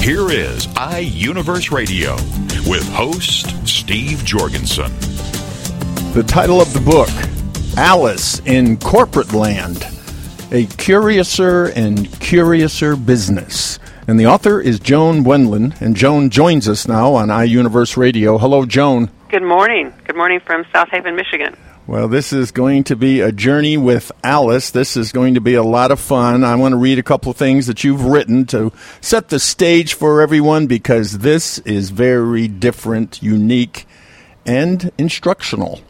Here is iUniverse Radio with host Steve Jorgensen. The title of the book Alice in Corporate Land A Curiouser and Curiouser Business. And the author is Joan Wendland, and Joan joins us now on iUniverse Radio. Hello, Joan. Good morning. Good morning from South Haven, Michigan. Well, this is going to be a journey with Alice. This is going to be a lot of fun. I want to read a couple of things that you've written to set the stage for everyone because this is very different, unique, and instructional.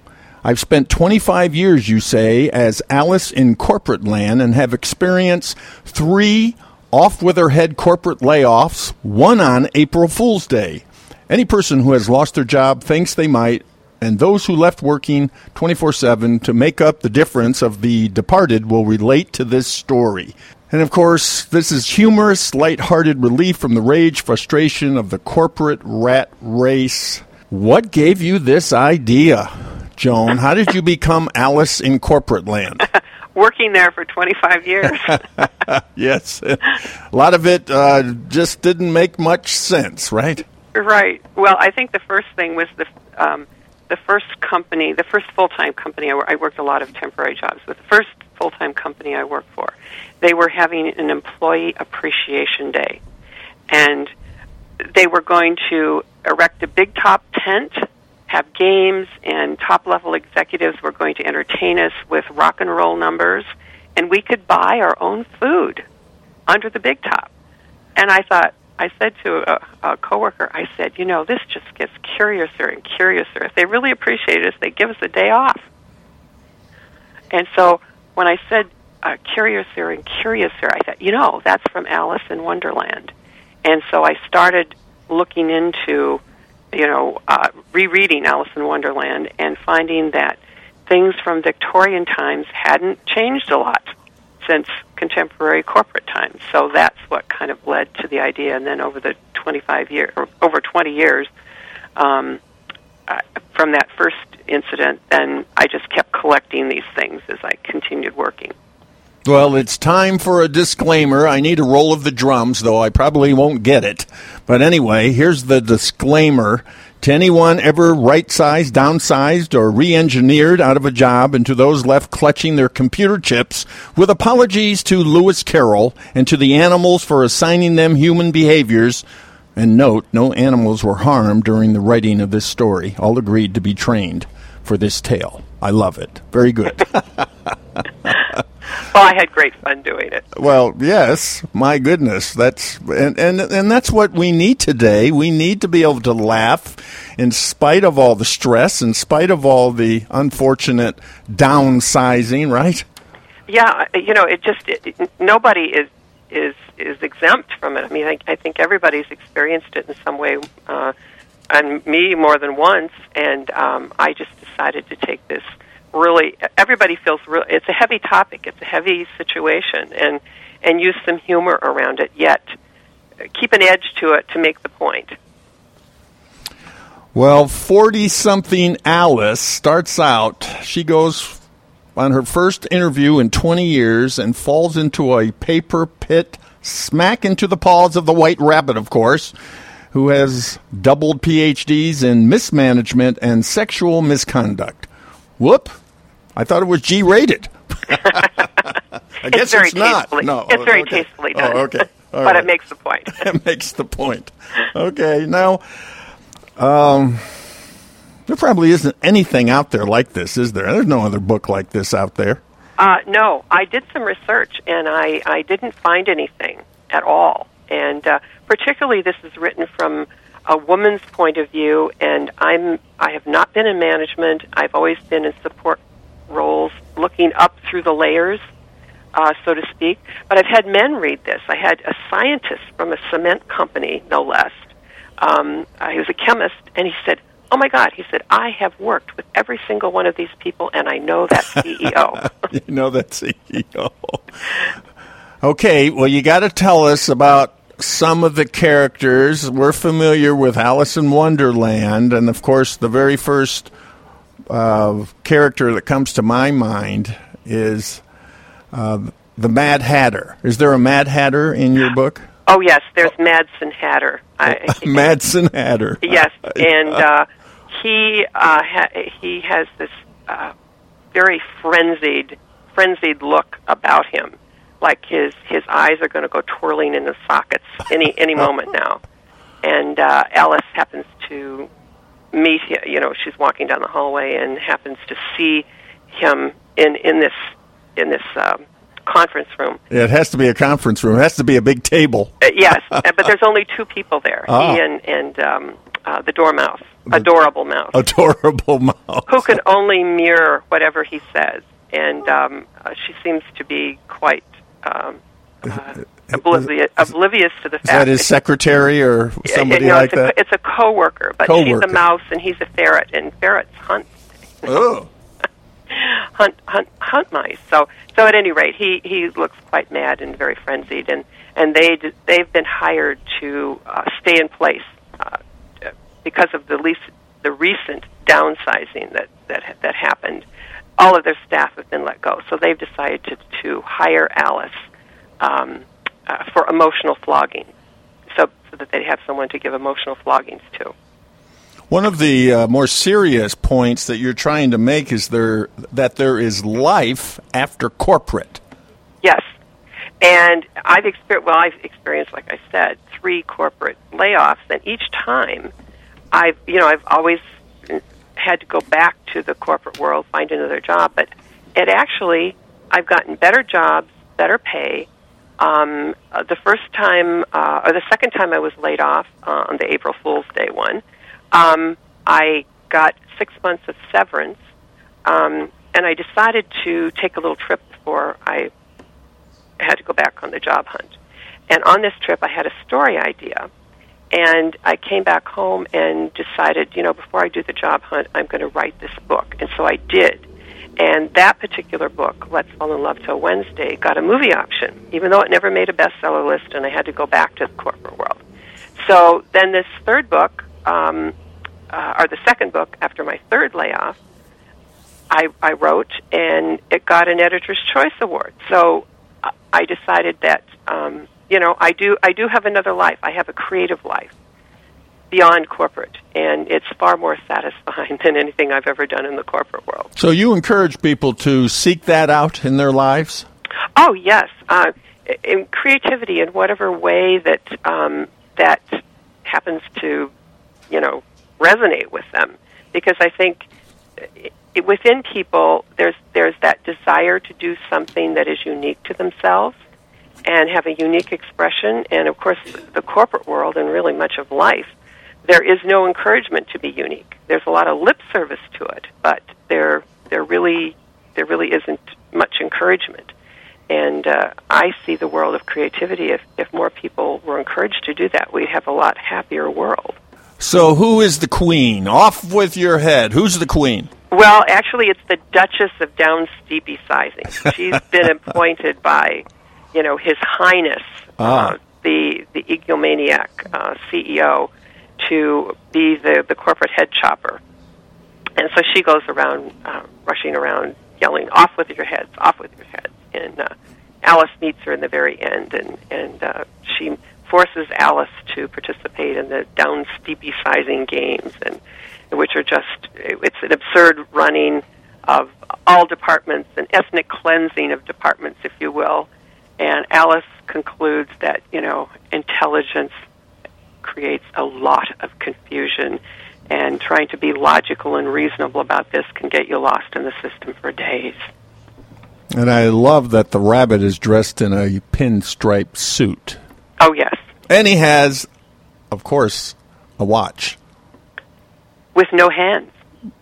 I've spent 25 years, you say, as Alice in corporate land and have experienced three off with her head corporate layoffs, one on April Fool's Day. Any person who has lost their job thinks they might, and those who left working 24 7 to make up the difference of the departed will relate to this story. And of course, this is humorous, light-hearted relief from the rage, frustration of the corporate rat race. What gave you this idea, Joan? How did you become Alice in corporate land? Working there for 25 years. yes. A lot of it uh, just didn't make much sense, right? Right. Well, I think the first thing was the um, the first company, the first full time company. I, I worked a lot of temporary jobs, but the first full time company I worked for, they were having an employee appreciation day, and they were going to erect a big top tent, have games, and top level executives were going to entertain us with rock and roll numbers, and we could buy our own food under the big top. And I thought, I said to a, a coworker, I said, you know, this just gets curiouser and curiouser. If they really appreciate us, they give us a day off. And so when I said uh, curiouser and curiouser, I thought, you know, that's from Alice in Wonderland. And so I started looking into, you know, uh, rereading Alice in Wonderland and finding that things from Victorian times hadn't changed a lot since contemporary corporate times. So that's what kind of led to the idea. And then over the 25 year, or over 20 years, um, uh, from that first incident, then I just kept collecting these things as I continued working. Well, it's time for a disclaimer. I need a roll of the drums, though I probably won't get it. But anyway, here's the disclaimer. To anyone ever right sized, downsized, or re engineered out of a job, and to those left clutching their computer chips, with apologies to Lewis Carroll and to the animals for assigning them human behaviors. And note, no animals were harmed during the writing of this story. All agreed to be trained for this tale. I love it. Very good. Well, I had great fun doing it. Well, yes, my goodness, that's and, and and that's what we need today. We need to be able to laugh in spite of all the stress, in spite of all the unfortunate downsizing, right? Yeah, you know, it just it, nobody is is is exempt from it. I mean, I, I think everybody's experienced it in some way, uh, and me more than once. And um, I just decided to take this really everybody feels real it's a heavy topic it's a heavy situation and and use some humor around it yet keep an edge to it to make the point. Well 40 something alice starts out she goes on her first interview in 20 years and falls into a paper pit smack into the paws of the white rabbit of course who has doubled phds in mismanagement and sexual misconduct Whoop! I thought it was G rated. I it's very it's not. tastefully. No, it's very okay. tastefully done. Oh, okay. All but right. it makes the point. it makes the point. Okay, now, um, there probably isn't anything out there like this, is there? There's no other book like this out there. Uh, no, I did some research and I, I didn't find anything at all. And uh, particularly, this is written from a woman's point of view, and I'm I have not been in management. I've always been in support roles, looking up through the layers uh, so to speak. But I've had men read this. I had a scientist from a cement company, no less. Um, uh, he was a chemist, and he said, "Oh my God!" He said, "I have worked with every single one of these people, and I know that CEO." you know that CEO. okay, well, you got to tell us about some of the characters. We're familiar with Alice in Wonderland, and of course, the very first uh, character that comes to my mind is uh, the Mad Hatter. Is there a Mad Hatter in your book? Oh yes, there's Madsen Hatter. I, Madsen Hatter. Yes, and uh, he uh, ha- he has this uh, very frenzied frenzied look about him, like his his eyes are going to go twirling in the sockets any any moment now. And uh, Alice happens to meet him. You know, she's walking down the hallway and happens to see him in in this in this. Um, conference room. Yeah, it has to be a conference room. It has to be a big table. Uh, yes, but there's only two people there. Oh. He and and um, uh, the dormouse, adorable mouse, Adorable mouse. who can only mirror whatever he says, and um, uh, she seems to be quite um, uh, oblivious, oblivious to the fact Is that his secretary or somebody no, like it's a, that? It's a coworker, but Coworker. she's a mouse and he's a ferret, and ferrets hunt Oh. hunt hunt hunt mice. So so at any rate, he he looks quite mad and very frenzied, and and they they've been hired to uh, stay in place uh, because of the least the recent downsizing that that that happened. All of their staff have been let go, so they've decided to to hire Alice um, uh, for emotional flogging, so so that they have someone to give emotional floggings to. One of the uh, more serious points that you're trying to make is there that there is life after corporate. Yes, and I've experienced. Well, I've experienced, like I said, three corporate layoffs, and each time, I've you know I've always had to go back to the corporate world, find another job. But it actually, I've gotten better jobs, better pay. Um, uh, the first time, uh, or the second time I was laid off uh, on the April Fool's Day one, um, I got six months of severance, um, and I decided to take a little trip before I had to go back on the job hunt. And on this trip, I had a story idea, and I came back home and decided, you know, before I do the job hunt, I'm going to write this book. And so I did. And that particular book, Let's Fall in Love Till Wednesday, got a movie option, even though it never made a bestseller list, and I had to go back to the corporate world. So then this third book, um, uh, or the second book after my third layoff, I, I wrote, and it got an Editor's Choice Award. So uh, I decided that um, you know I do I do have another life. I have a creative life beyond corporate, and it's far more satisfying than anything I've ever done in the corporate world. So you encourage people to seek that out in their lives. Oh yes, uh, in creativity in whatever way that um, that happens to, you know, resonate with them, because I think i within people there's there's that desire to do something that is unique to themselves and have a unique expression, and of course the corporate world and really much of life. There is no encouragement to be unique. There's a lot of lip service to it, but there there really there really isn't much encouragement. And uh, I see the world of creativity. If, if more people were encouraged to do that, we'd have a lot happier world. So who is the queen? Off with your head. Who's the queen? Well, actually, it's the Duchess of Down Steepy Sizing. She's been appointed by, you know, His Highness, Ah. uh, the the egomaniac uh, CEO, to be the the corporate head chopper. And so she goes around, uh, rushing around, yelling, "Off with your heads! Off with your heads!" And uh, Alice meets her in the very end, and and uh, she forces Alice to participate in the down steepy sizing games, and which are just it's an absurd running of all departments, an ethnic cleansing of departments, if you will. And Alice concludes that you know intelligence creates a lot of confusion, and trying to be logical and reasonable about this can get you lost in the system for days. And I love that the rabbit is dressed in a pinstripe suit. Oh yes, And he has, of course, a watch. with no hands.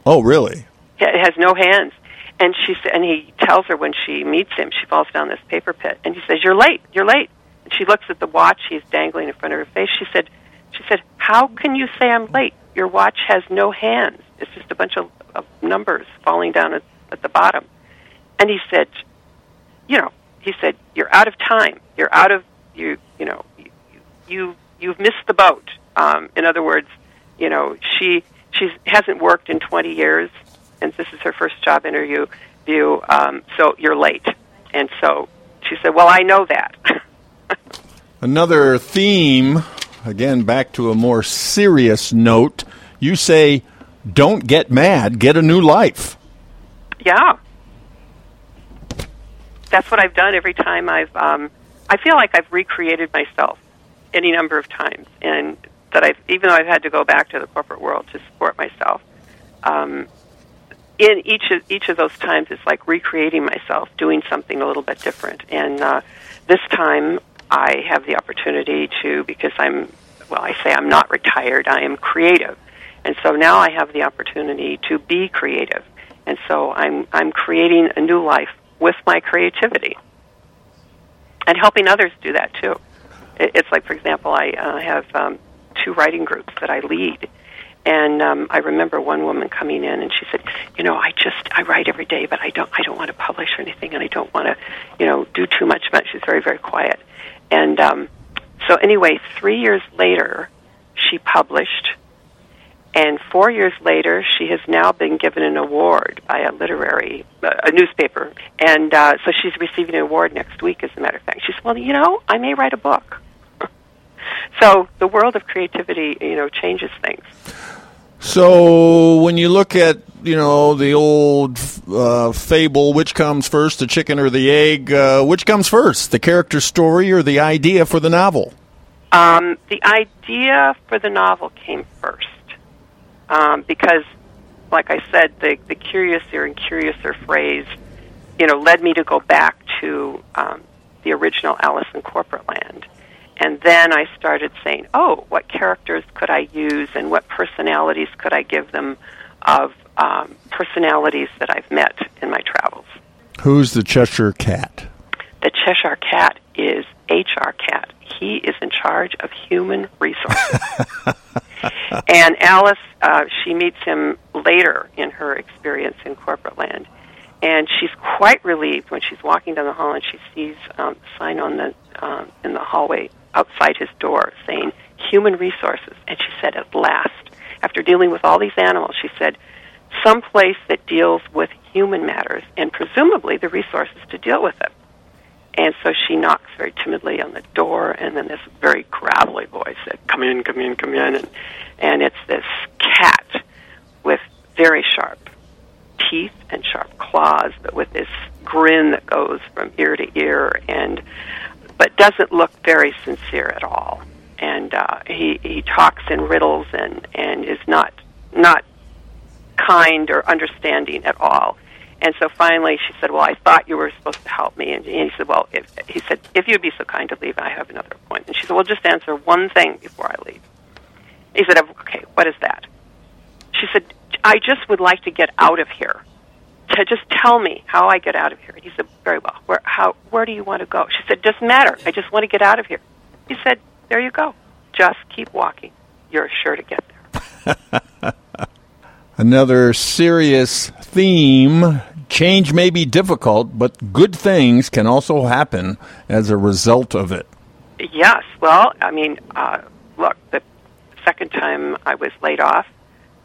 Oh, really? It has no hands. And she and he tells her when she meets him, she falls down this paper pit, and he says, "You're late. You're late." And she looks at the watch he's dangling in front of her face. She said, "She said, how can you say I'm late? Your watch has no hands. It's just a bunch of, of numbers falling down at, at the bottom." And he said, "You know," he said, "You're out of time. You're out of you. You know, you, you you've missed the boat." Um, in other words, you know, she she hasn't worked in 20 years, and this is her first job interview. View, um, so you're late. And so she said, "Well, I know that." Another theme, again, back to a more serious note. You say, don't get mad, get a new life. yeah, that's what I've done every time I've. Um, I feel like I've recreated myself any number of times, and that I've even though I've had to go back to the corporate world to support myself. Um, in each of each of those times, it's like recreating myself, doing something a little bit different. And uh, this time, I have the opportunity to because I'm well, I say I'm not retired. I am creative, and so now I have the opportunity to be creative. And so I'm I'm creating a new life with my creativity, and helping others do that too. It, it's like, for example, I uh, have um, two writing groups that I lead. And um, I remember one woman coming in, and she said, "You know, I just I write every day, but I don't I don't want to publish or anything, and I don't want to, you know, do too much." But she's very very quiet. And um, so anyway, three years later, she published, and four years later, she has now been given an award by a literary uh, a newspaper, and uh, so she's receiving an award next week. As a matter of fact, she said, "Well, you know, I may write a book." so the world of creativity, you know, changes things. So when you look at you know the old uh, fable, which comes first, the chicken or the egg? Uh, which comes first, the character story or the idea for the novel? Um, the idea for the novel came first um, because, like I said, the the curiouser and curiouser phrase, you know, led me to go back to um, the original Alice in Corporate Land. And then I started saying, oh, what characters could I use and what personalities could I give them of um, personalities that I've met in my travels? Who's the Cheshire Cat? The Cheshire Cat is HR Cat. He is in charge of human resources. and Alice, uh, she meets him later in her experience in corporate land. And she's quite relieved when she's walking down the hall and she sees um, a sign on the um, in the hallway outside his door saying human resources. And she said, at last, after dealing with all these animals, she said, some place that deals with human matters and presumably the resources to deal with it. And so she knocks very timidly on the door, and then this very gravelly voice said, "Come in, come in, come in." And, and it's this cat with very sharp teeth and sharp claws, but with this grin that goes from ear to ear, and but doesn't look very sincere at all. And uh, he he talks in riddles and and is not not kind or understanding at all. And so finally, she said, "Well, I thought you were supposed to help me." And he said, "Well, if, he said if you'd be so kind to leave, I have another appointment." And She said, "Well, just answer one thing before I leave." He said, "Okay, what is that?" She said, "I just would like to get out of here. To just tell me how I get out of here." He said, "Very well. Where how where do you want to go?" She said, "Doesn't matter. I just want to get out of here." He said, "There you go. Just keep walking. You're sure to get there." Another serious theme. Change may be difficult, but good things can also happen as a result of it. Yes. Well, I mean, uh, look, the second time I was laid off,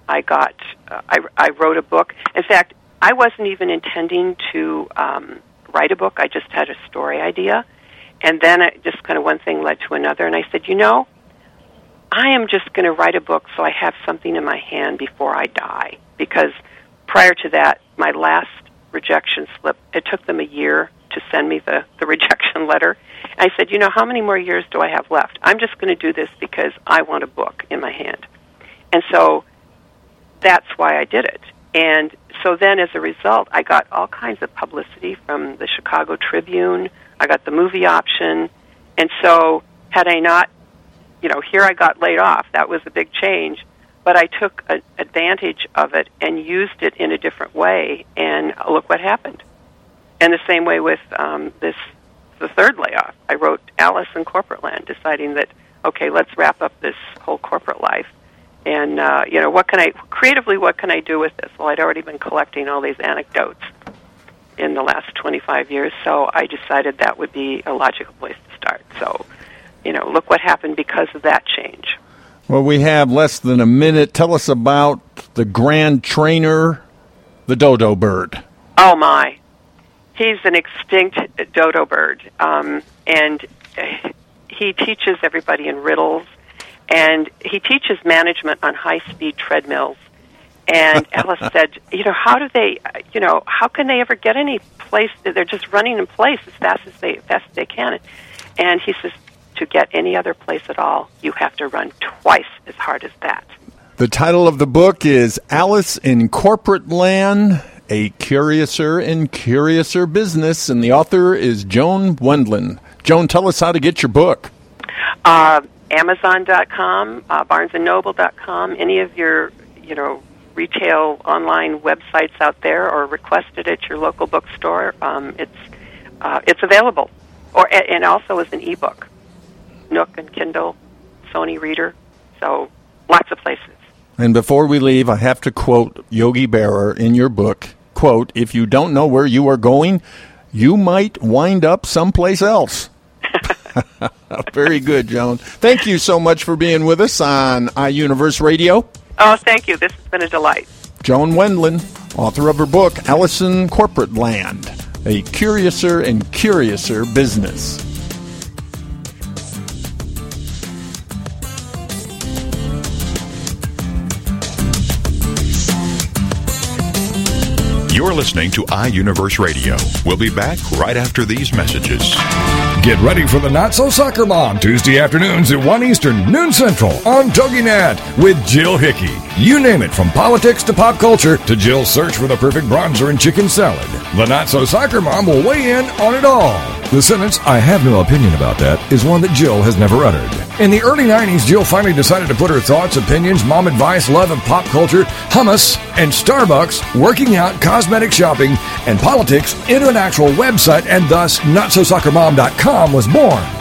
I got, uh, I, I wrote a book. In fact, I wasn't even intending to um, write a book. I just had a story idea. And then it just kind of one thing led to another. And I said, you know, I am just going to write a book so I have something in my hand before I die. Because prior to that, my last rejection slip, it took them a year to send me the, the rejection letter. I said, you know, how many more years do I have left? I'm just going to do this because I want a book in my hand. And so that's why I did it. And so then as a result, I got all kinds of publicity from the Chicago Tribune. I got the movie option. And so had I not, you know, here I got laid off. That was a big change. but I took a, advantage of it and used it in a different way, and look what happened. And the same way with um, this, the third layoff. I wrote Alice in Corporate Land, deciding that okay, let's wrap up this whole corporate life, and uh, you know, what can I creatively? What can I do with this? Well, I'd already been collecting all these anecdotes in the last 25 years, so I decided that would be a logical place to start. So, you know, look what happened because of that change. Well, we have less than a minute. Tell us about the grand trainer, the dodo bird. Oh, my. He's an extinct dodo bird, um, and he teaches everybody in riddles, and he teaches management on high speed treadmills. And Alice said, you know, how do they, you know, how can they ever get any place? They're just running in place as fast as they fast as they can. And he says, to get any other place at all, you have to run twice as hard as that. The title of the book is Alice in Corporate Land, a curiouser and curiouser business, and the author is Joan Wendland. Joan, tell us how to get your book. Uh, Amazon.com, uh, BarnesandNoble.com, any of your, you know, retail online websites out there, or request it at your local bookstore. Um, it's uh, it's available, or and also as an ebook. Nook and Kindle, Sony Reader. So lots of places. And before we leave, I have to quote Yogi Berra in your book. Quote, if you don't know where you are going, you might wind up someplace else. Very good, Joan. Thank you so much for being with us on iUniverse Radio. Oh, thank you. This has been a delight. Joan Wendland, author of her book, in Corporate Land, a curiouser and curiouser business. You're listening to iUniverse Radio. We'll be back right after these messages. Get ready for the Not So Soccer Mom Tuesday afternoons at 1 Eastern, noon Central on TogiNet with Jill Hickey. You name it, from politics to pop culture to Jill's search for the perfect bronzer and chicken salad. The Not So Soccer Mom will weigh in on it all. The sentence, I have no opinion about that, is one that Jill has never uttered. In the early 90s, Jill finally decided to put her thoughts, opinions, mom advice, love of pop culture, hummus, and Starbucks, working out, cosmetic shopping, and politics into an actual website, and thus NotSoSoccerMom.com was born.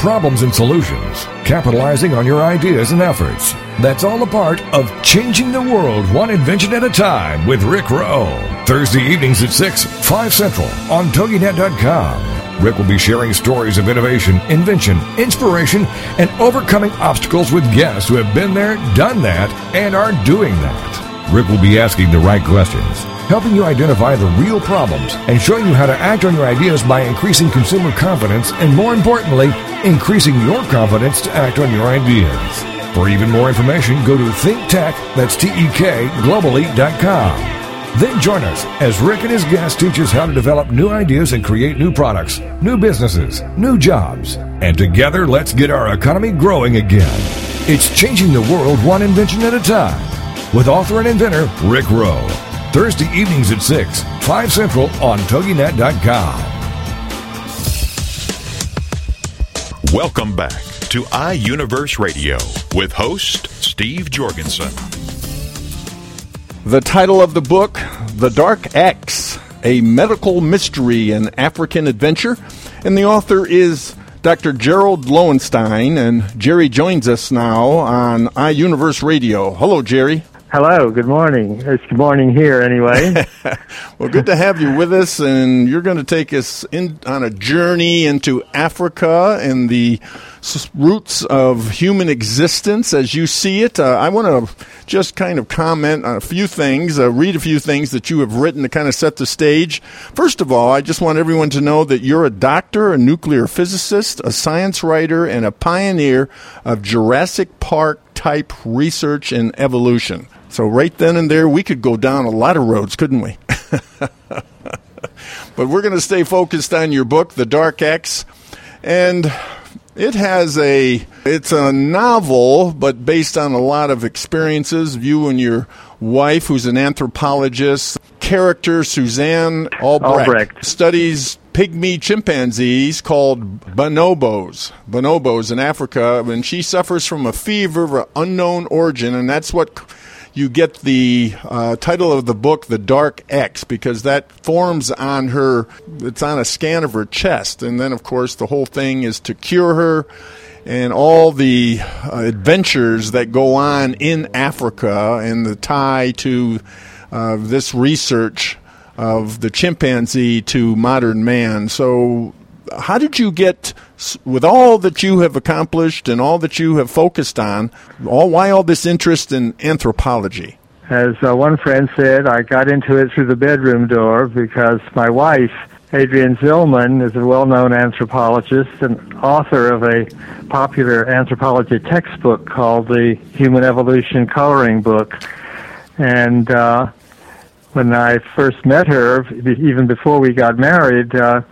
problems and solutions, capitalizing on your ideas and efforts. That's all a part of Changing the World One Invention at a Time with Rick Rowe. Thursday evenings at 6, 5 Central on TogiNet.com. Rick will be sharing stories of innovation, invention, inspiration, and overcoming obstacles with guests who have been there, done that, and are doing that. Rick will be asking the right questions, helping you identify the real problems, and showing you how to act on your ideas by increasing consumer confidence and, more importantly, increasing your confidence to act on your ideas. For even more information, go to ThinkTek, that's T-E-K, globally.com. Then join us as Rick and his guests teach us how to develop new ideas and create new products, new businesses, new jobs. And together, let's get our economy growing again. It's changing the world one invention at a time. With author and inventor Rick Rowe. Thursday evenings at 6, 5 Central on TogiNet.com. Welcome back to iUniverse Radio with host Steve Jorgensen. The title of the book, The Dark X, a medical mystery and African adventure. And the author is Dr. Jerold Lowenstein, and Jerry joins us now on iUniverse Radio. Hello, Jerry. Hello, good morning. It's good morning here, anyway. well, good to have you with us, and you're going to take us in on a journey into Africa and the roots of human existence as you see it. Uh, I want to just kind of comment on a few things, uh, read a few things that you have written to kind of set the stage. First of all, I just want everyone to know that you're a doctor, a nuclear physicist, a science writer, and a pioneer of Jurassic Park type research and evolution. So, right then and there, we could go down a lot of roads, couldn't we? but we're going to stay focused on your book, The Dark X. And it has a it's a novel but based on a lot of experiences. You and your wife who's an anthropologist. Character Suzanne Albrecht, Albrecht. studies pygmy chimpanzees called bonobos. Bonobos in Africa and she suffers from a fever of unknown origin and that's what you get the uh, title of the book, The Dark X, because that forms on her, it's on a scan of her chest. And then, of course, the whole thing is to cure her and all the uh, adventures that go on in Africa and the tie to uh, this research of the chimpanzee to modern man. So how did you get with all that you have accomplished and all that you have focused on all why all this interest in anthropology? As uh, one friend said i got into it through the bedroom door because my wife adrienne Zihlman is a well-known anthropologist and author of a popular anthropology textbook called the human evolution coloring book. And uh, when i first met her even before we got married uh,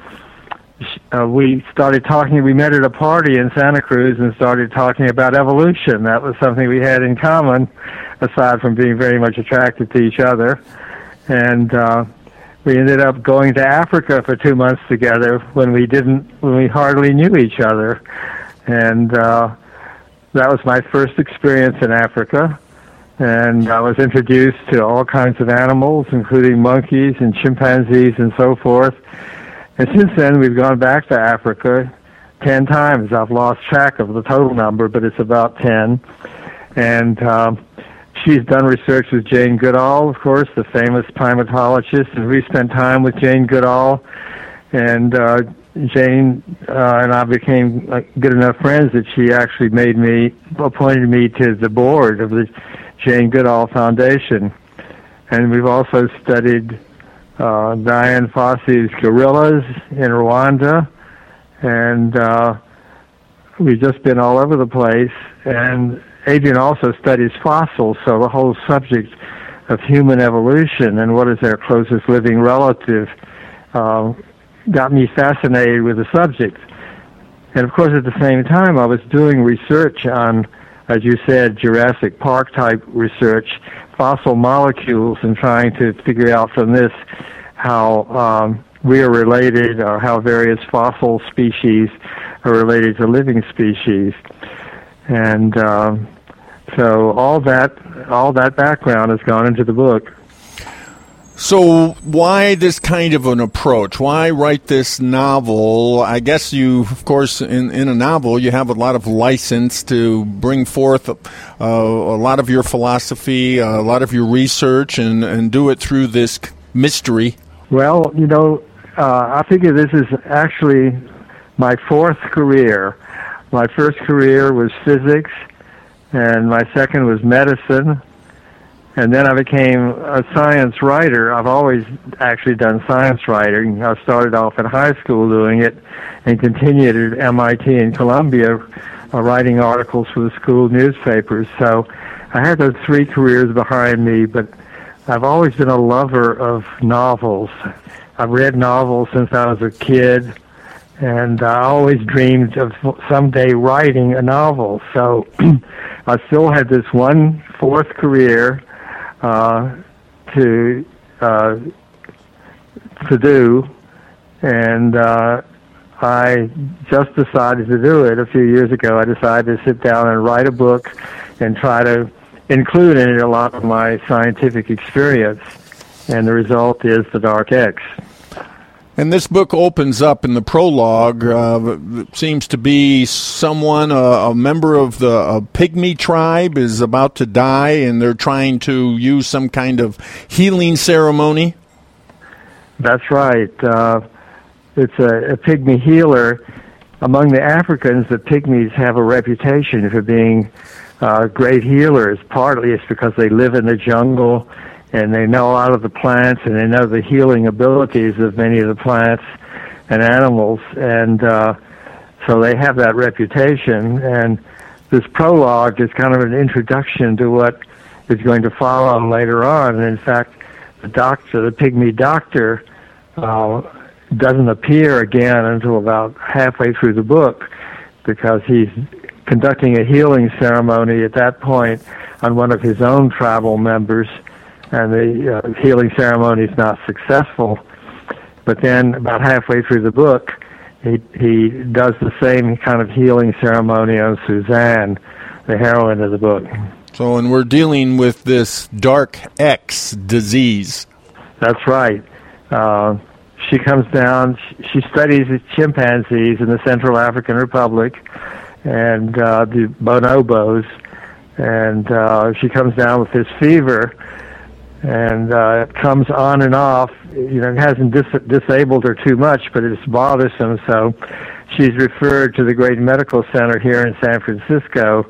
uh, we started talking. We met at a party in Santa Cruz and started talking about evolution. That was something we had in common, aside from being very much attracted to each other. And uh, we ended up going to Africa for two months together when we didn't, when we hardly knew each other. And uh, that was my first experience in Africa. And I was introduced to all kinds of animals, including monkeys and chimpanzees and so forth and since then, we've gone back to Africa 10 times. I've lost track of the total number, but it's about 10. And um, she's done research with Jane Goodall, of course, the famous primatologist, and we spent time with Jane Goodall. And uh, Jane uh, and I became uh, good enough friends that she actually made me, appointed me to the board of the Jane Goodall Foundation. And we've also studied uh, Dian Fossey's gorillas in Rwanda, and uh, we've just been all over the place. And Adrienne also studies fossils, so the whole subject of human evolution and what is their closest living relative uh, got me fascinated with the subject. And of course, at the same time, I was doing research on, as you said, Jurassic Park type research fossil molecules and trying to figure out from this how um, we are related or how various fossil species are related to living species. And um, so all that all that background has gone into the book. So, why this kind of an approach? Why write this novel? I guess you, of course, in, in a novel, you have a lot of license to bring forth uh, a lot of your philosophy, a lot of your research, and, and do it through this mystery. Well, you know, uh, I figure this is actually my fourth career. My first career was physics, and my second was medicine, and then I became a science writer. I've always actually done science writing. I started off in high school doing it and continued at MIT and Columbia uh, writing articles for the school newspapers. So I had those three careers behind me, but I've always been a lover of novels. I've read novels since I was a kid, and I always dreamed of someday writing a novel. So I still had this one fourth career to uh, to do, and uh, I just decided to do it a few years ago. I decided to sit down and write a book and try to include in it a lot of my scientific experience, and the result is the Dark X. And this book opens up in the prologue. Uh, seems to be someone, a member of the a pygmy tribe, is about to die, and they're trying to use some kind of healing ceremony. That's right. Uh, it's a, a pygmy healer. Among the Africans, the pygmies have a reputation for being uh, great healers. Partly it's because they live in the jungle and they know a lot of the plants and they know the healing abilities of many of the plants and animals. And uh, so they have that reputation. And this prologue is kind of an introduction to what is going to follow later on. And in fact, the doctor, the pygmy doctor, uh, doesn't appear again until about halfway through the book because he's conducting a healing ceremony at that point on one of his own tribal members, and the uh, healing ceremony is not successful. But then, about halfway through the book, he he does the same kind of healing ceremony on Suzanne, the heroine of the book. So, and we're dealing with this dark X disease. That's right. Uh, she comes down. She studies the chimpanzees in the Central African Republic and uh, the bonobos, and uh, she comes down with this fever, and uh, it comes on and off. You know, it hasn't dis- disabled her too much, but it's bothersome. So she's referred to the great medical center here in San Francisco,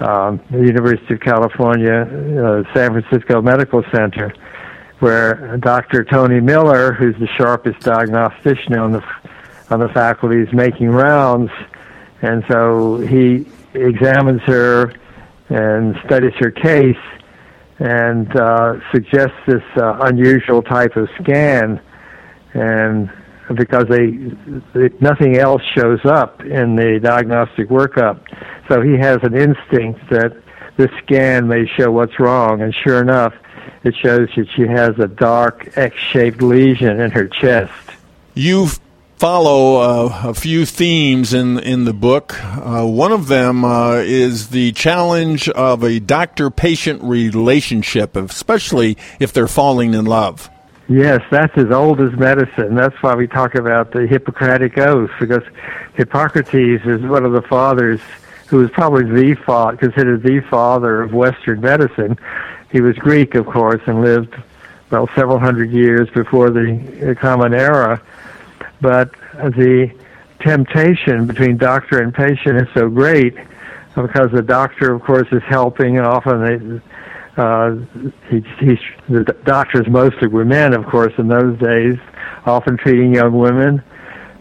um, the University of California, uh, San Francisco Medical Center, where Dr. Tony Miller, who's the sharpest diagnostician on the on the faculty, is making rounds, and so he examines her and studies her case and uh, suggests this uh, unusual type of scan, and because they, they nothing else shows up in the diagnostic workup, so he has an instinct that this scan may show what's wrong, and sure enough, it shows that she has a dark X-shaped lesion in her chest. You follow uh, a few themes in in the book. Uh, one of them uh, is the challenge of a doctor-patient relationship, especially if they're falling in love. Yes, that's as old as medicine. That's why we talk about the Hippocratic Oath, because Hippocrates is one of the fathers who was probably the father, considered the father of Western medicine. He was Greek, of course, and lived well several hundred years before the Common Era but the temptation between doctor and patient is so great because the doctor, of course, is helping, and often they, uh, he, the doctors mostly were men, of course, in those days, often treating young women.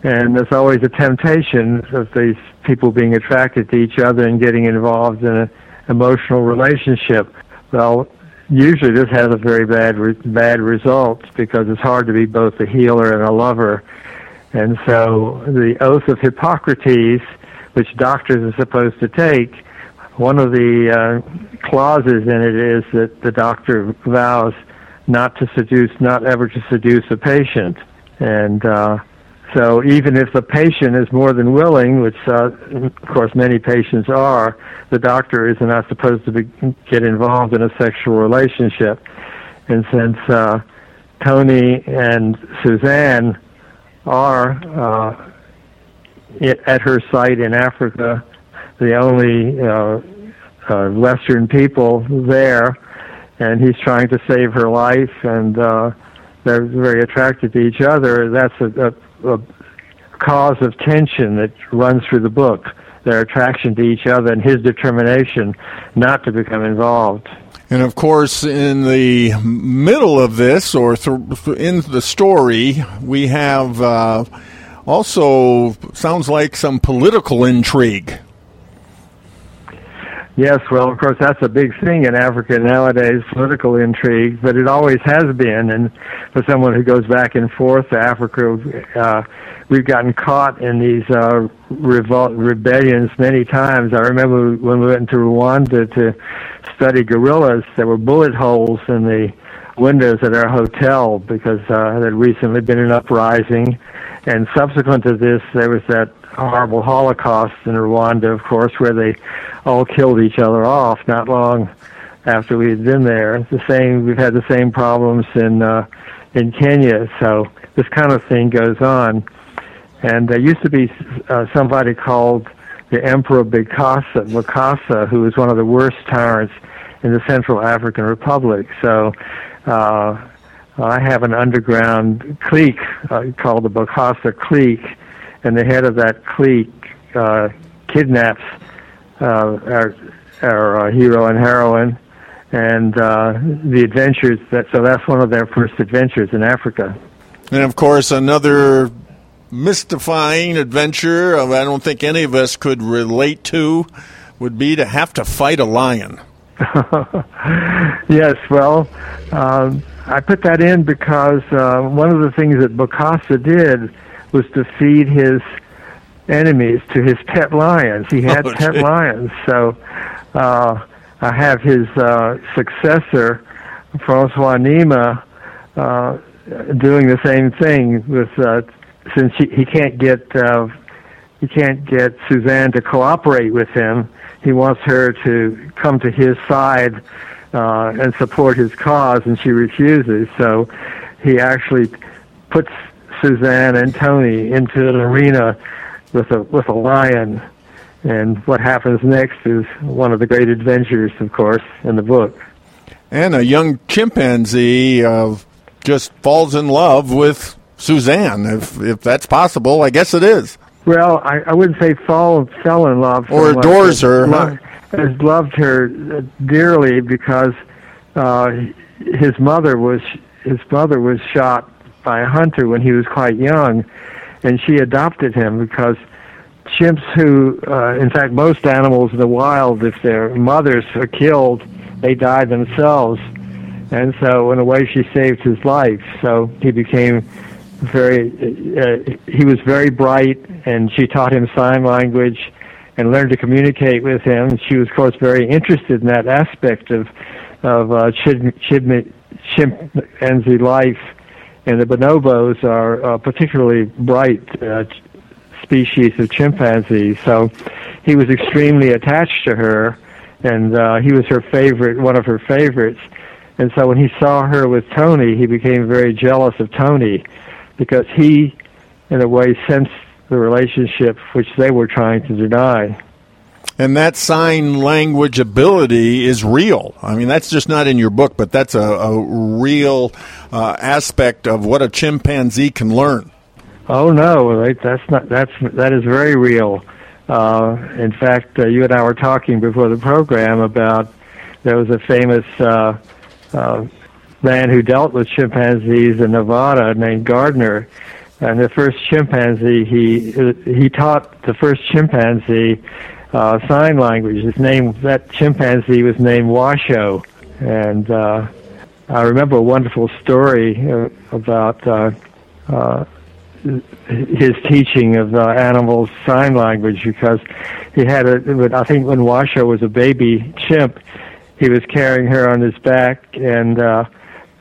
And there's always a temptation of these people being attracted to each other and getting involved in an emotional relationship. Well, usually this has a very bad re- bad result because it's hard to be both a healer and a lover. And so the oath of Hippocrates, which doctors are supposed to take, one of the uh, clauses in it is that the doctor vows not to seduce, not ever to seduce a patient. And uh, so even if the patient is more than willing, which uh, of course many patients are, the doctor is not supposed to be, get involved in a sexual relationship. And since uh, Tony and Suzanne are uh, at her site in Africa, the only uh, uh, Western people there, and he's trying to save her life, and they're very attracted to each other. That's a, a, a cause of tension that runs through the book. Their attraction to each other and his determination not to become involved. And of course, in the middle of this, or th- in the story, we have uh, also sounds like some political intrigue. Yes, well, of course, that's a big thing in Africa nowadays, political intrigue, but it always has been. And for someone who goes back and forth to Africa, uh, we've gotten caught in these uh, revolt rebellions many times. I remember when we went to Rwanda to study gorillas, there were bullet holes in the windows at our hotel because uh, there had recently been an uprising. And subsequent to this, there was that horrible Holocaust in Rwanda, of course, where they all killed each other off not long after we had been there. The same, we've had the same problems in uh, in Kenya. So this kind of thing goes on. And there used to be uh, somebody called the Emperor Bokassa, Bokassa, who was one of the worst tyrants in the Central African Republic. So uh, I have an underground clique uh, called the Bokassa clique, and the head of that clique uh, kidnaps uh, our, our uh, hero and heroine, and uh, the adventures. That so that's one of their first adventures in Africa. And of course, another mystifying adventure I don't think any of us could relate to, would be to have to fight a lion. yes, well, um, I put that in because uh, one of the things that Bokassa did was to feed his enemies to his pet lions. He had Oh, pet lions, so uh, I have his uh, successor, Francois Nima, uh, doing the same thing with uh, since he, he can't get uh, he can't get Suzanne to cooperate with him. He wants her to come to his side uh, and support his cause, and she refuses. So he actually puts Suzanne and Tony into an arena with a with a lion. And what happens next is one of the great adventures, of course, in the book. And a young chimpanzee uh, just falls in love with Suzanne, if if that's possible. I guess it is. Well, I, I wouldn't say fall fell in love, Or adores her, lo- huh? Has loved her uh, dearly because uh, his mother was his mother was shot by a hunter when he was quite young, and she adopted him because chimps who, uh, in fact, most animals in the wild, if their mothers are killed, they die themselves. And so, in a way, she saved his life. So he became very, uh, he was very bright, and she taught him sign language and learned to communicate with him. She was, of course, very interested in that aspect of of uh, chim- chim- chimpanzee life. And the bonobos are uh, particularly bright uh, species of chimpanzees. So he was extremely attached to her, and uh, he was her favorite, one of her favorites. And so when he saw her with Tony, he became very jealous of Tony because he, in a way, sensed the relationship which they were trying to deny. And that sign language ability is real. I mean, that's just not in your book, but that's a, a real uh, aspect of what a chimpanzee can learn. Oh no. That's not. That's that is very real. Uh, in fact, uh, you and I were talking before the program about there was a famous uh, uh, man who dealt with chimpanzees in Nevada named Gardner, and the first chimpanzee he he taught the first chimpanzee uh, sign language. His name that chimpanzee was named Washoe, and uh, I remember a wonderful story about. Uh, uh, his teaching of uh, animals sign language because he had a I think when Washoe was a baby chimp he was carrying her on his back and uh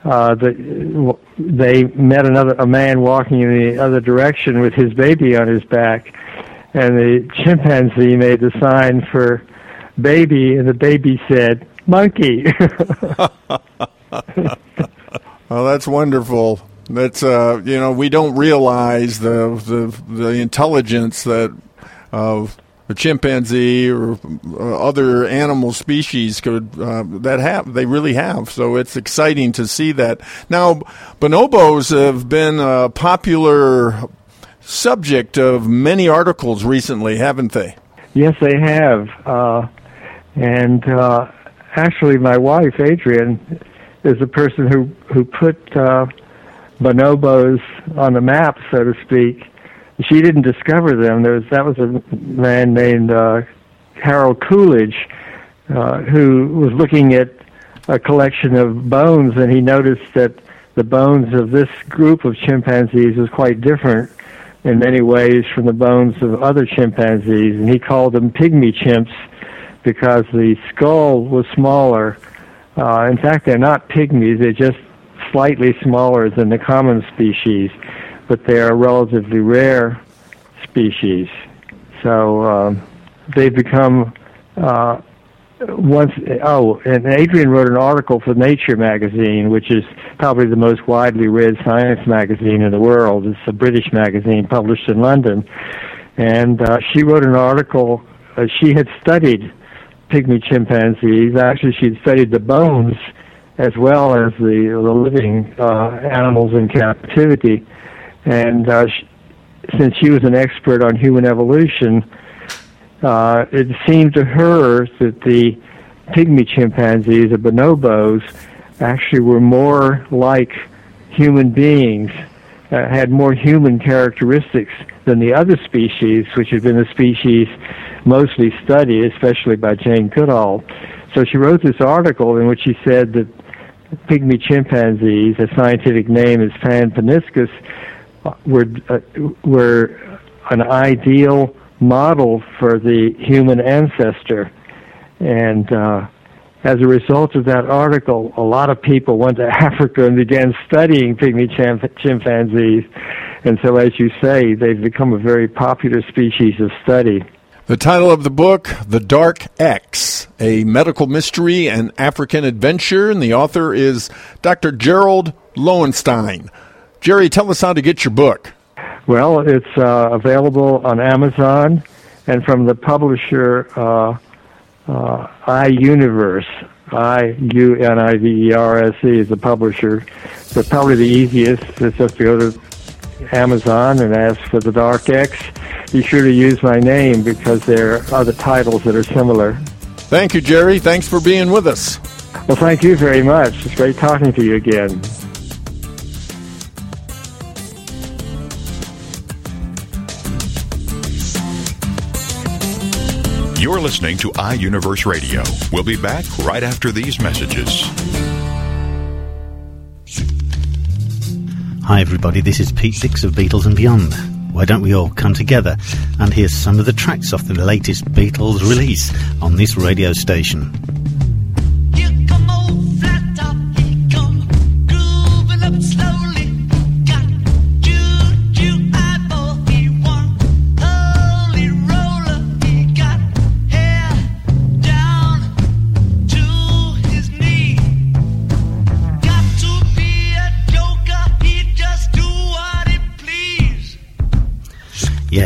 uh the they met another a man walking in the other direction with his baby on his back and the chimpanzee made the sign for baby and the baby said monkey well, that's wonderful. That's uh, you know, we don't realize the the, the intelligence that of a chimpanzee or uh, other animal species could uh, that have they really have. So it's exciting to see that. Now, bonobos have been a popular subject of many articles recently, haven't they? Yes, they have. Uh, and uh, actually, my wife, Adrienne, is the person who who put uh, bonobos on the map, so to speak. She didn't discover them. There was that was a man named uh, Harold Coolidge uh, who was looking at a collection of bones, and he noticed that the bones of this group of chimpanzees was quite different in many ways from the bones of other chimpanzees, and he called them pygmy chimps because the skull was smaller. Uh, in fact, they're not pygmies; they're just slightly smaller than the common species, but they are relatively rare species. So um, they've become uh, once. Oh, and Adrienne wrote an article for Nature magazine, which is probably the most widely read science magazine in the world. It's a British magazine published in London, and uh, she wrote an article. Uh, she had studied pygmy chimpanzees. Actually, she'd studied the bones as well as the the living uh, animals in captivity. And uh, sh since she was an expert on human evolution, uh, it seemed to her that the pygmy chimpanzees, the bonobos, actually were more like human beings, uh, had more human characteristics than the other species, which had been the species mostly studied, especially by Jane Goodall. So she wrote this article in which she said that pygmy chimpanzees, a scientific name is Pan-paniscus, were uh, were an ideal model for the human ancestor, and uh, as a result of that article, a lot of people went to Africa and began studying pygmy chimpanzees. And so, as you say, they've become a very popular species of study. The title of the book, The Dark X, a medical mystery and African adventure, and the author is Dr. Jerold Lowenstein. Jerry, tell us how to get your book. Well, it's uh, available on Amazon and from the publisher uh, uh, iUniverse. I U N I V E R S E is the publisher. But probably the easiest is just to go to Amazon and ask for the Dark X. Be sure to use my name because there are other titles that are similar. Thank you, Jerry. Thanks for being with us. Well, thank you very much. It's great talking to you again. You're listening to iUniverse Radio. We'll be back right after these messages. Hi, everybody. This is Pete Dix of Beatles and Beyond. Why don't we all come together and hear some of the tracks off the latest Beatles release on this radio station?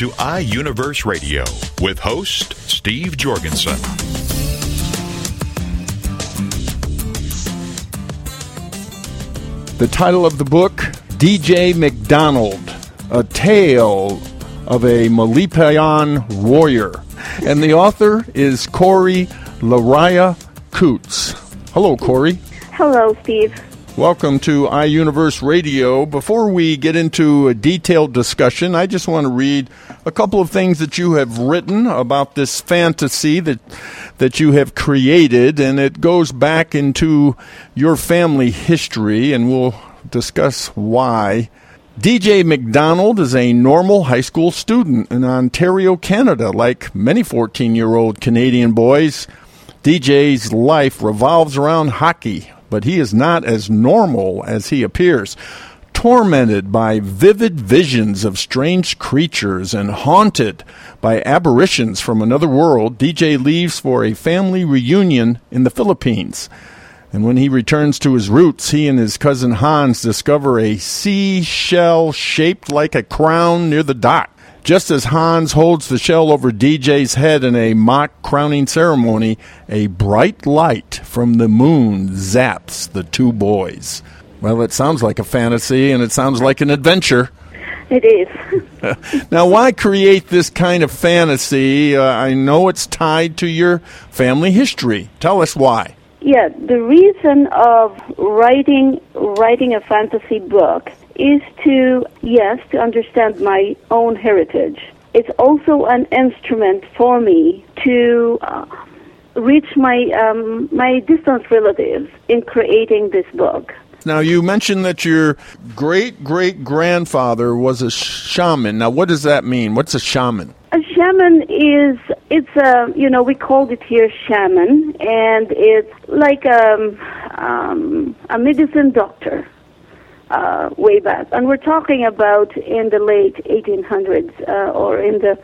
to iUniverse Radio with host Steve Jorgensen. The title of the book, DJ MacDonald, A Tale of a Malipayon Warrior. And the author is Corey Lariah Coots. Hello, Corie. Hello, Steve. Welcome to iUniverse Radio. Before we get into a detailed discussion, I just want to read a couple of things that you have written about this fantasy that that you have created, and it goes back into your family history, and we'll discuss why. DJ MacDonald is a normal high school student in Ontario, Canada. Like many 14 year old Canadian boys, DJ's life revolves around hockey, but he is not as normal as he appears. Tormented by vivid visions of strange creatures and haunted by apparitions from another world, DJ leaves for a family reunion in the Philippines. And when he returns to his roots, he and his cousin Hans discover a seashell shaped like a crown near the dock. Just as Hans holds the shell over DJ's head in a mock crowning ceremony, a bright light from the moon zaps the two boys. Well, it sounds like a fantasy and it sounds like an adventure. It is. now, why create this kind of fantasy? Uh, I know it's tied to your family history. Tell us why. Yeah, the reason of writing writing a fantasy book is to yes to understand my own heritage. It's also an instrument for me to uh, reach my um, my distant relatives in creating this book. Now, you mentioned that your great great grandfather was a shaman. Now, what does that mean? What's a shaman? A shaman is it's a you know we called it here shaman, and it's like um, um, a medicine doctor uh, way back, and we're talking about in the late 1800s uh, or in the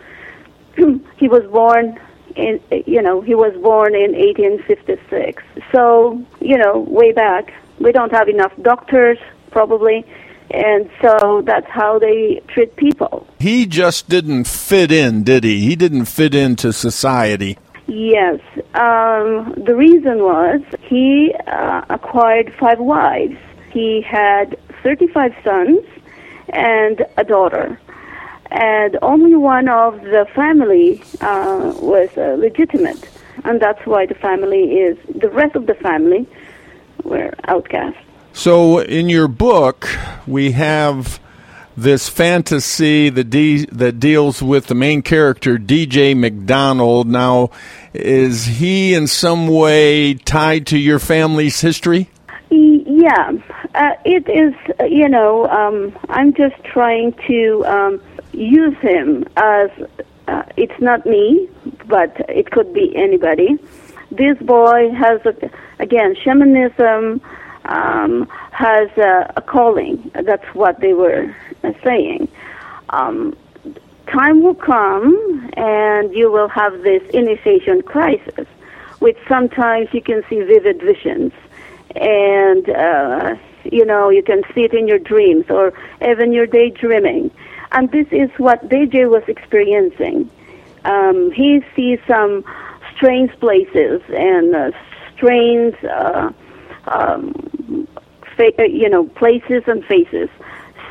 he was born in you know he was born in 1856. So you know way back we don't have enough doctors probably and so that's how they treat people He just didn't fit in, did he? He didn't fit into society. yes um, the reason was he uh, acquired five wives he had 35 sons and a daughter and only one of the family uh, was uh, legitimate and that's why the family is the rest of the family were outcast So, in your book, we have this fantasy that de- that deals with the main character DJ MacDonald. Now, is he in some way tied to your family's history? Yeah, uh, it is. uh, You know, um, I'm just trying to um, use him as uh, it's not me, but it could be anybody. This boy has, a, again, shamanism um, has a, a calling. That's what they were uh, saying. Um, time will come, and you will have this initiation crisis, which sometimes you can see vivid visions and uh, you know you can see it in your dreams or even your daydreaming and this is what dj was experiencing um, he sees some strange places and uh, strange uh, um, fa- uh, you know places and faces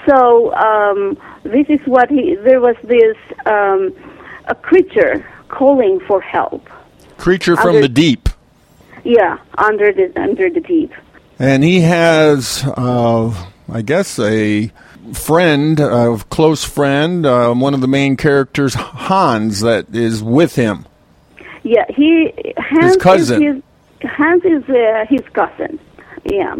so um, this is what he there was this um, a creature calling for help Creature from Under- the deep. yeah under the under the deep And he has, uh, I guess, a friend, a close friend, uh, one of the main characters, Hans, that is with him. Yeah, he Hans cousin. Is his, Hans is uh, his cousin. Yeah,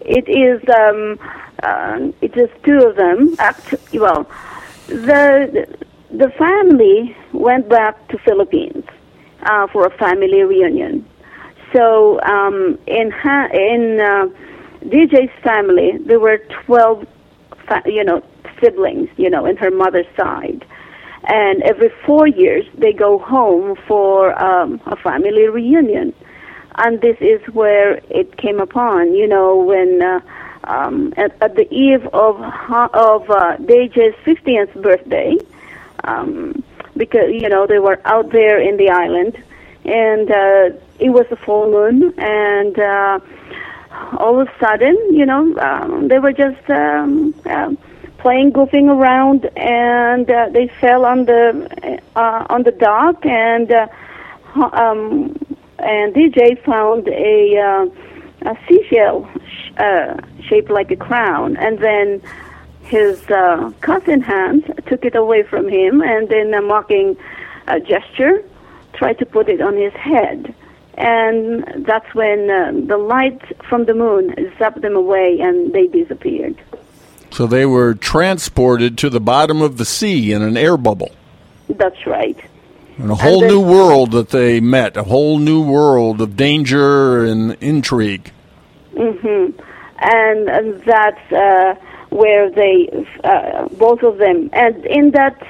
it is. Um, uh, it is two of them. Act, well, the the family went back to Philippines uh, for a family reunion. So um, in ha- in uh, DJ's family, there were twelve, fa- you know, siblings. You know, in her mother's side and every four years they go home for um, a family reunion and this is where it came upon you know when uh, um, at, at the eve of of uh, DJ's 50th birthday um, because you know they were out there in the island and uh, it was a full moon and uh, all of a sudden you know um, they were just um, um, playing goofing around and uh, they fell on the uh, on the dock and uh, um, and DJ found a uh, a seashell sh- uh, shaped like a crown. And then his uh, cousin Hans took it away from him and then a mocking uh, gesture tried to put it on his head. And that's when uh, the light from the moon zapped them away and they disappeared. So they were transported to the bottom of the sea in an air bubble. that's right And a whole then- new world that they met, a whole new world of danger and intrigue. hmm And, and that's uh, where they, uh, both of them, and in that,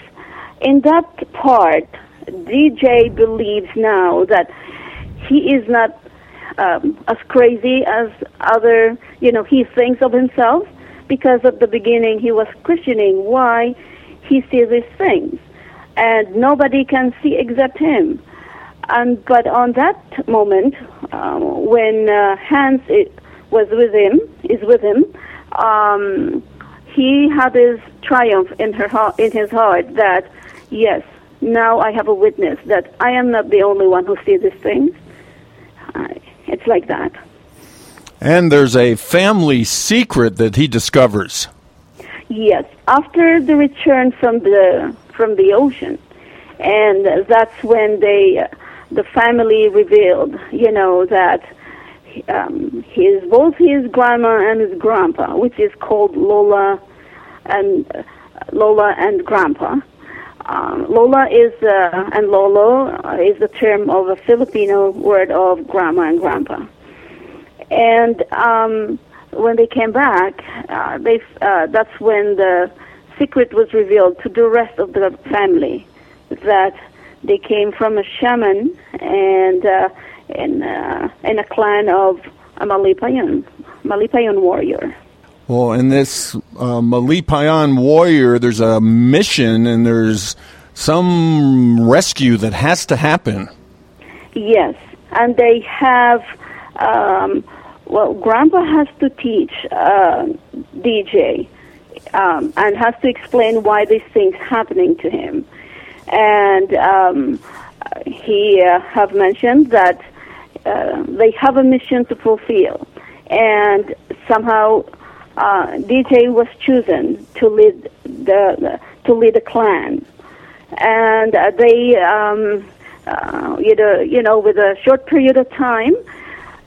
in that part, DJ believes now that he is not um, as crazy as other, you know, he thinks of himself. Because at the beginning he was questioning why he sees these things, and nobody can see except him. And but on that moment, um, when uh, Hans i was with him, is with him, um, he had his triumph in her in his heart that yes, now I have a witness that I am not the only one who sees these things. Uh, it's like that. And there's a family secret that he discovers. Yes, after the return from the from the ocean, and that's when they, the family revealed, you know, that um, his both his grandma and his grandpa, which is called Lola and uh, Lola and Grandpa. Um, Lola is uh, and Lolo is the term of a Filipino word of grandma and grandpa. And um, when they came back, uh, they uh, that's when the secret was revealed to the rest of the family that they came from a shaman and uh, in uh, in a clan of a Malipayon Malipayon warrior. Well, in this uh, Malipayon warrior, there's a mission and there's some rescue that has to happen. Yes, and they have. Um, well, Grandpa has to teach uh, DJ um, and has to explain why these things happening to him. And um, he uh, have mentioned that uh, they have a mission to fulfill, and somehow uh, DJ was chosen to lead the, to lead the clan, and uh, they um, uh, you know you know with a short period of time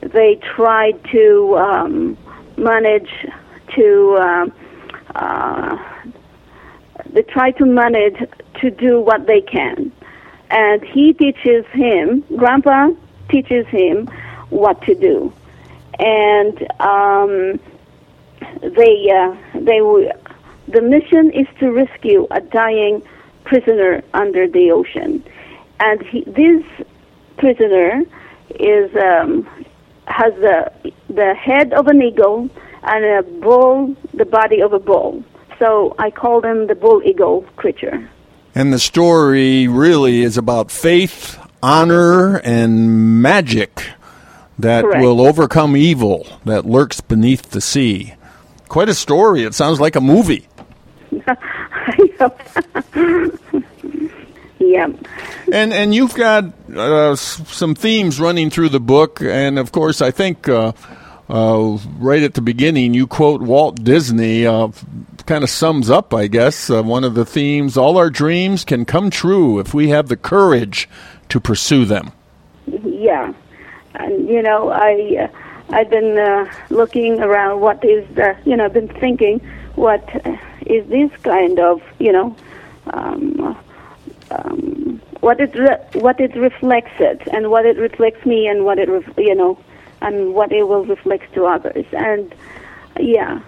they tried to um, manage to uh, uh, they try to manage to do what they can, and he teaches him. Grandpa teaches him what to do, and um, they uh, they w- the mission is to rescue a dying prisoner under the ocean, and he, this prisoner is um, has the the head of an eagle and a bull, the body of a bull. So I call them the bull eagle creature. And the story really is about faith, honor, and magic that Correct. will overcome evil that lurks beneath the sea. Quite a story. It sounds like a movie. yeah. And and you've got uh, some themes running through the book, and of course, I think uh, uh, right at the beginning you quote Walt Disney. Uh, kind of sums up, I guess, uh, one of the themes: all our dreams can come true if we have the courage to pursue them. Yeah, and you know, I uh, I've been uh, looking around. What is the you know? I've been thinking, what uh, this kind of you know? Um, um, what it re- what it reflects it, and what it reflects me, and what it ref- you know, and what it will reflect to others. And yeah,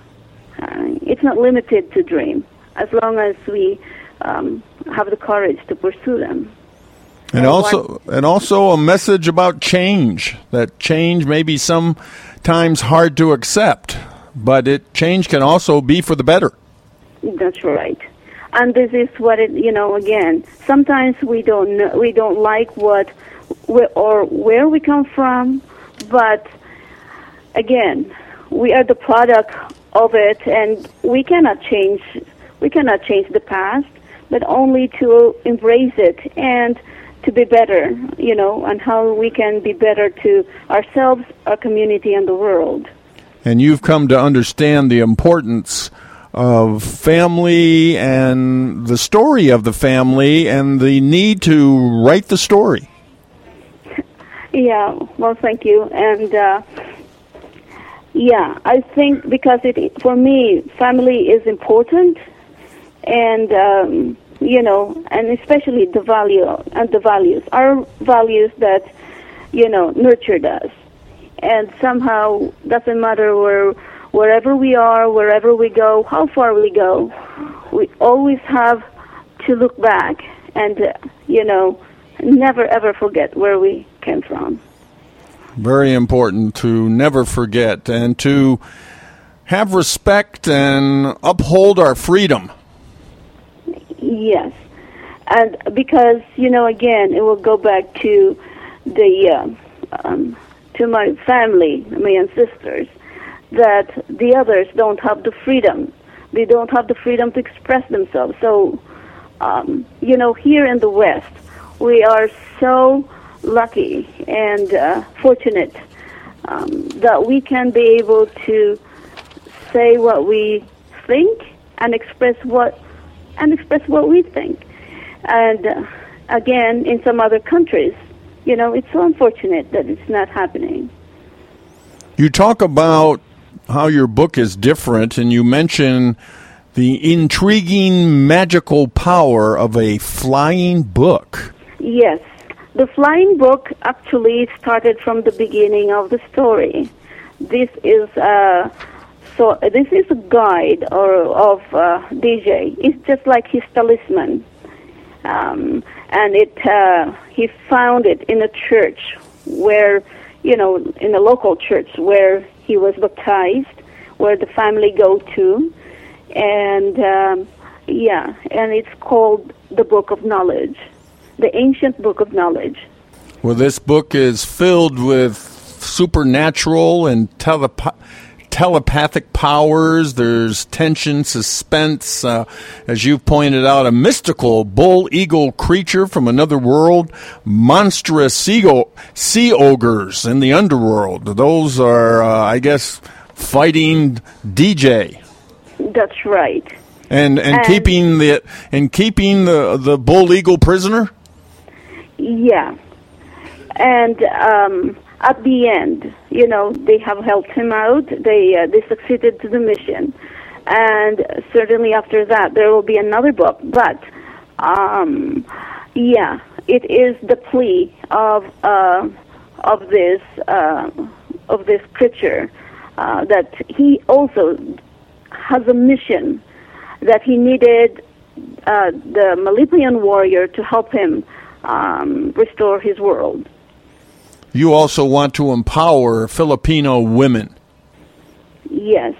uh, it's not limited to dream as long as we um, have the courage to pursue them. And And also, and also a message about change. That change may be sometimes hard to accept, but it change can also be for the better. That's right. And this is what it, you know, again, sometimes we don't know, we don't like what or where we come from, but again, we are the product of it and we cannot change we cannot change the past, but only to embrace it and to be better, you know, and how we can be better to ourselves, our community and the world. And you've come to understand the importance of family and the story of the family and the need to write the story. Yeah, well, thank you. And uh, yeah, I think because it for me, family is important, and um, you know, and especially the value and the values, our values that you know nurtured us, and somehow doesn't matter where wherever we are, wherever we go, how far we go, we always have to look back and uh, you know never ever forget where we came from. Very important to never forget and to have respect and uphold our freedom. Yes, and because you know, again, it will go back to the uh, um, to my family, my ancestors, that the others don't have the freedom. They don't have the freedom to express themselves. So, um, you know, here in the West, we are so lucky and uh, fortunate um, that we can be able to say what we think and express what and express what we think. And uh, again, in some other countries, you know, it's so unfortunate that it's not happening. You talk about how your book is different, and you mention the intriguing magical power of a flying book. Yes. The flying book actually started from the beginning of the story. This is uh, so. This is a guide or of uh, DJ. It's just like his talisman, um, and it. Uh, he found it in a church where, you know, in a local church where he was baptized, where the family go to, and um, yeah, and it's called the Book of Knowledge the ancient book of knowledge. Well, this book is filled with supernatural and telepa- telepathic powers. There's tension, suspense. Uh, as you've pointed out, a mystical bull eagle creature from another world, monstrous sea, sea ogres in the underworld. Those are, uh, I guess, fighting DJ. That's right. And, and, and keeping the and keeping the the bull eagle prisoner. Yeah. And um, at the end, you know, they have helped him out. They uh, they succeeded to the mission, and certainly after that there will be another book. But um, yeah, it is the plea of uh, of this uh, of this creature uh, that he also has a mission that he needed uh, the Malipayon warrior to help him um, restore his world. You also want to empower Filipino women. Yes,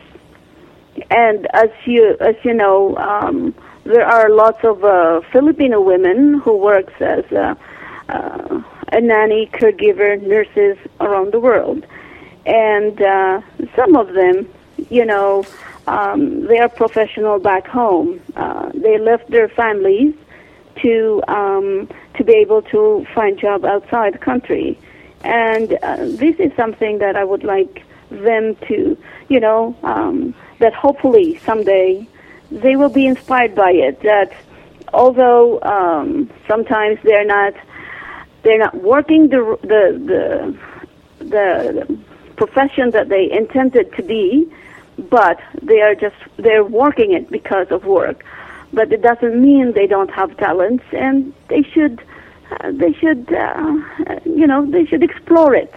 and as you as you know, um, there are lots of uh, Filipino women who works as a, uh, a nanny, caregiver, nurses around the world, and uh, some of them, you know, um, they are professional back home. Uh, they left their families to um, to be able to find job outside the country. And uh, this is something that I would like them to, you know, um, that hopefully someday they will be inspired by it. That although um, sometimes they're not, they're not working the the the, the profession that they intended to be, but they are just they're working it because of work but it doesn't mean they don't have talents, and they should, uh, they should, uh, you know, they should explore it.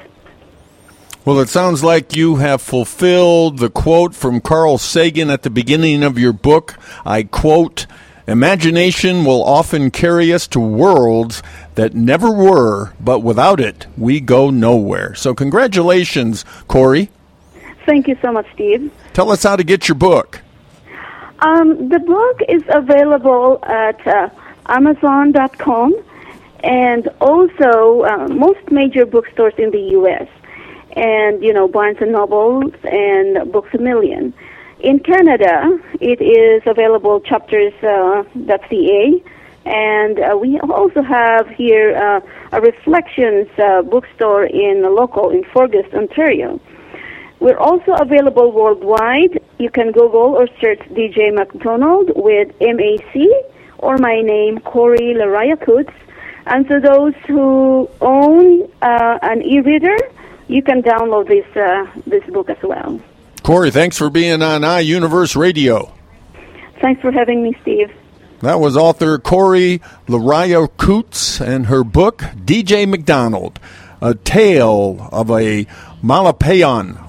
Well, it sounds like you have fulfilled the quote from Carl Sagan at the beginning of your book. I quote, Imagination will often carry us to worlds that never were, but without it, we go nowhere. So, congratulations, Corie. Thank you so much, Steve. Tell us how to get your book. Um, the book is available at uh, Amazon.com and also uh, most major bookstores in the U.S. and you know Barnes and Nobles and Books a Million. In Canada, it is available chapters.ca, uh, and uh, we also have here uh, a Reflections uh, bookstore in local in Fergus, Ontario. We're also available worldwide. You can Google or search DJ MacDonald with MAC or my name, Corie Laray-Coutts. And for those who own uh, an e-reader, you can download this uh, this book as well. Corie, thanks for being on iUniverse Radio. Thanks for having me, Steve. That was author Corey Laraya Coots and her book, DJ MacDonald, a tale of a Malipayon